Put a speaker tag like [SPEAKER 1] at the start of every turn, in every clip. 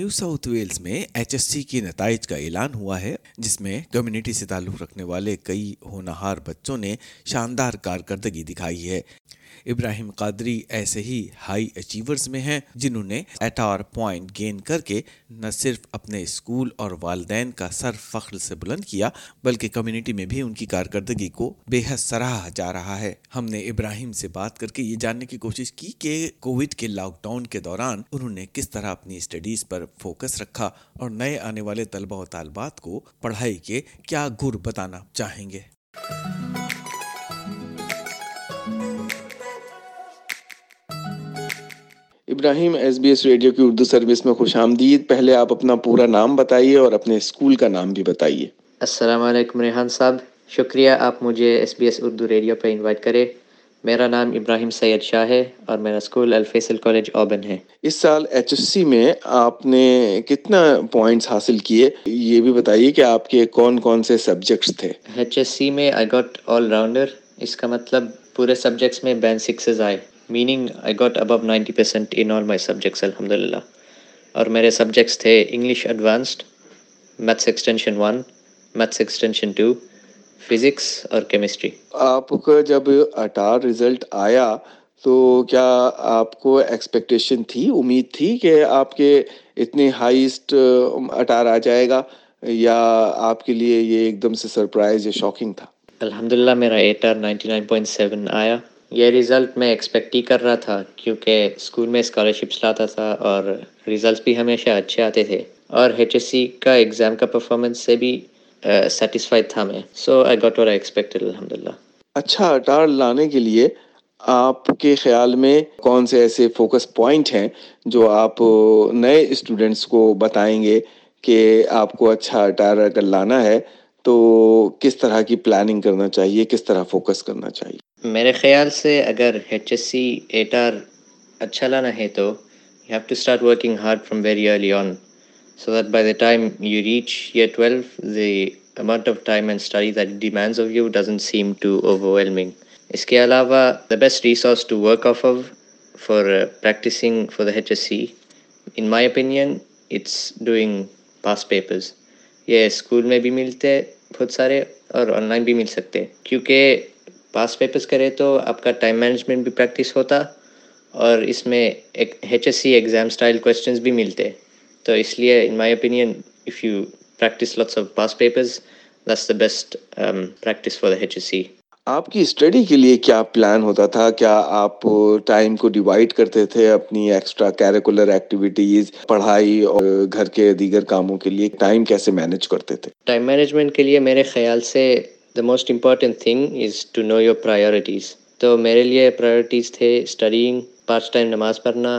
[SPEAKER 1] New South Wales میں H S C کے نتائج کا اعلان ہوا ہے جس میں کمیونٹی سے تعلق رکھنے والے کئی ہونہار بچوں نے شاندار کارکردگی دکھائی ہے ابراہیم قادری ایسے ہی ہائی اچیورز میں ہیں جنہوں نے پوائنٹ گین کر کے نہ صرف اپنے اسکول اور والدین کا سر فخر سے بلند کیا بلکہ کمیونٹی میں بھی ان کی کارکردگی کو بے حد سراہا جا رہا ہے ہم نے ابراہیم سے بات کر کے یہ جاننے کی کوشش کی کہ کووڈ کے لاک ڈاؤن کے دوران انہوں نے کس طرح اپنی اسٹڈیز پر فوکس رکھا اور نئے آنے والے طلبہ و طالبات کو پڑھائی کے کیا گر بتانا چاہیں گے
[SPEAKER 2] Ibrahim S B S radio کی اردو سروس میں خوش آمدید پہلے آپ اپنا پورا نام بتائیے اور اپنے اسکول کا نام بھی بتائیے
[SPEAKER 3] السلام علیکم ریحان صاحب شکریہ آپ مجھے S B S Urdu radio پہ انوائٹ کرے میرا نام ابراہیم سید شاہ ہے اور میرا اسکول الفیصل کالج اوبن ہے
[SPEAKER 2] اس سال ایچ ایس سی میں آپ نے کتنا پوائنٹس حاصل کیے یہ بھی بتائیے کہ آپ کے کون کون سے سبجیکٹس تھے
[SPEAKER 3] ایچ ایس سی میں آئی گاٹ آل راؤنڈر اس کا مطلب پورے سبجیکٹس میں band sixes I meaning I got about ninety percent in all my subjects الحمد للہ اور میرے سبجیکٹس تھے English advanced maths extension one maths extension two physics اور کیمسٹری
[SPEAKER 2] آپ کا جب اٹار رزلٹ آیا تو کیا آپ کو ایکسپیکٹیشن تھی امید تھی کہ آپ کے اتنے ہائیسٹ اٹار آ جائے گا یا آپ کے لیے یہ ایک دم سے سرپرائز یا شاکنگ تھا
[SPEAKER 3] الحمد للہ میرا ATAR ninety nine point seven آیا یہ ریزلٹ میں ایکسپیکٹ ہی کر رہا تھا کیونکہ اسکول میں اسکالرشپس لاتا تھا اور ریزلٹس بھی ہمیشہ اچھے آتے تھے اور ایچ ایس سی کا ایگزام کا پرفارمنس سے بھی سیٹسفائڈ تھا میں سو آئی گوٹ اور الحمد للہ
[SPEAKER 2] اچھا اٹار لانے کے لیے آپ کے خیال میں کون سے ایسے فوکس پوائنٹ ہیں جو آپ نئے اسٹوڈنٹس کو بتائیں گے کہ آپ کو اچھا اٹار اگر لانا ہے تو کس طرح کی پلاننگ کرنا چاہیے کس طرح فوکس کرنا چاہیے
[SPEAKER 3] میرے خیال سے اگر H S C ATAR اچھا لانا ہے تو you have to start working hard from very early on so that by the time you reach twelve the amount of time and study that of you seem to overwhelming اس کے علاوہ the best resource to work off of for practising for the H S C in my opinion it's doing past papers یہ school میں بھی ملتے بہت سارے اور on line بھی مل سکتے کیونکہ پاس پیپرز کرے تو آپ کا ٹائم مینجمنٹ بھی پریکٹس ہوتا اور اس میں ایک H S C exam style questions بھی ملتے تو اس لیے in my opinion if you practice practice lots of past papers the the best for H S C
[SPEAKER 2] آپ کی اسٹڈی کے لیے کیا پلان ہوتا تھا کیا آپ ٹائم کو ڈیوائڈ کرتے تھے اپنی ایکسٹرا کیریکولر ایکٹیویٹیز پڑھائی اور گھر کے دیگر کاموں کے لیے ٹائم کیسے مینیج کرتے تھے
[SPEAKER 3] ٹائم مینجمنٹ کے لیے میرے خیال سے the most important thing is to know your priorities تو میرے لیے پرائیورٹیز تھے اسٹڈیئنگ پانچ ٹائم نماز پڑھنا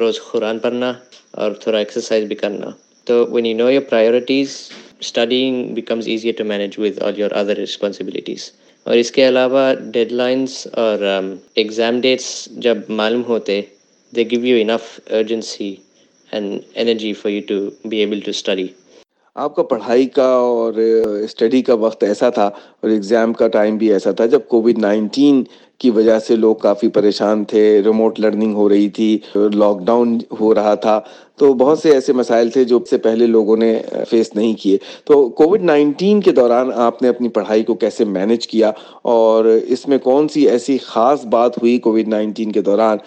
[SPEAKER 3] روز قرآن پڑھنا اور تھوڑا ایکسرسائز بھی کرنا تو when you know your priorities studying becomes easier other responsibilities اور اس کے علاوہ ڈیڈ لائنس اور ایگزام ڈیٹس جب معلوم ہوتے they give you enough urgency and energy for you to be able to study
[SPEAKER 2] آپ کا پڑھائی کا اور اسٹڈی کا وقت ایسا تھا اور ایگزام کا ٹائم بھی ایسا تھا جب کووڈ نائنٹین کی وجہ سے لوگ کافی پریشان تھے ریموٹ لرننگ ہو رہی تھی لاک ڈاؤن ہو رہا تھا تو بہت سے ایسے مسائل تھے جو سے پہلے لوگوں نے فیس نہیں کیے تو کووڈ نائنٹین کے دوران آپ نے اپنی پڑھائی کو کیسے مینج کیا اور اس میں کون سی ایسی خاص بات ہوئی کووڈ نائنٹین کے دوران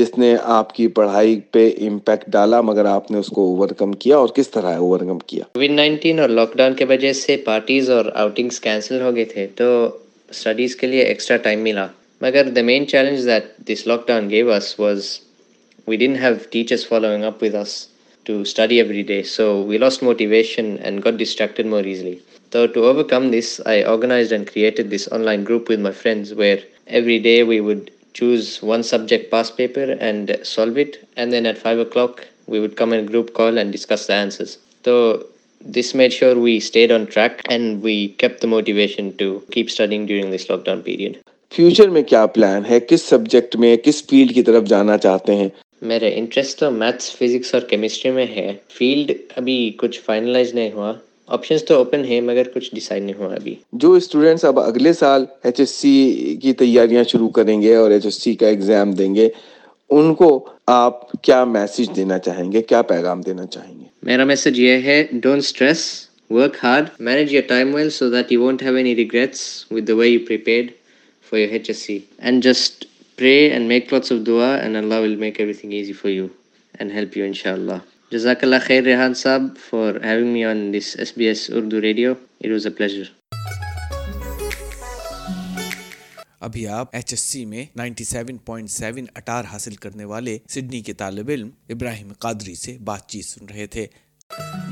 [SPEAKER 2] جس نے آپ کی پڑھائی پہ امپیکٹ ڈالا مگر آپ نے اس کو اوورکم کیا اور کس طرح اوورکم کیا
[SPEAKER 3] کووڈ نائنٹین اور لاک ڈاؤن کے وجہ سے پارٹیز اور آؤٹنگس کینسل ہو گئے تھے تو اسٹڈیز کے لیے ایکسٹرا ٹائم ملا Magar, the main challenge that this lockdown gave us was we didn't have teachers following up with us to study every day, so we lost motivation and got distracted more easily. So to overcome this, I organized and created this online group with my friends where every day we would choose one subject past paper and solve it, and then at 5 o'clock we would come in a group call and discuss the answers. So this made sure we stayed on track and we kept the motivation to keep studying during this lockdown period.
[SPEAKER 2] Future میں کیا plan ہے کس subject میں کس field کی طرف جانا چاہتے ہیں
[SPEAKER 3] میرے انٹرسٹ تو میتھس فزکس اور کیمسٹری میں ہے فیلڈ ابھی کچھ فائنلائز نہیں ہوا آپشنس تو اوپن ہیں مگر کچھ ڈیسائڈ نہیں ہوا ابھی
[SPEAKER 2] جو اسٹوڈینٹس اب اگلے سال ایچ ایس سی کی تیاریاں شروع کریں گے اور ایچ ایس سی کا ایگزام دیں گے ان کو آپ کیا میسج دینا چاہیں گے کیا پیغام دینا چاہیں گے
[SPEAKER 3] میرا میسج یہ ہے don't stress work hard manage your time well so that you won't have any regrets with the way you prepared for your HSC. And just pray and make lots of dua and Allah will make everything easy for you and help you inshallah. Jazakallah khair Rehan Saab for having me on this SBS Urdu radio. It was a pleasure.
[SPEAKER 2] ابھی آپ H S C میں ninety seven point seven اٹار حاصل کرنے والے Sydney کے طالب علم ابراہیم قادری سے بات چیت سن رہے تھے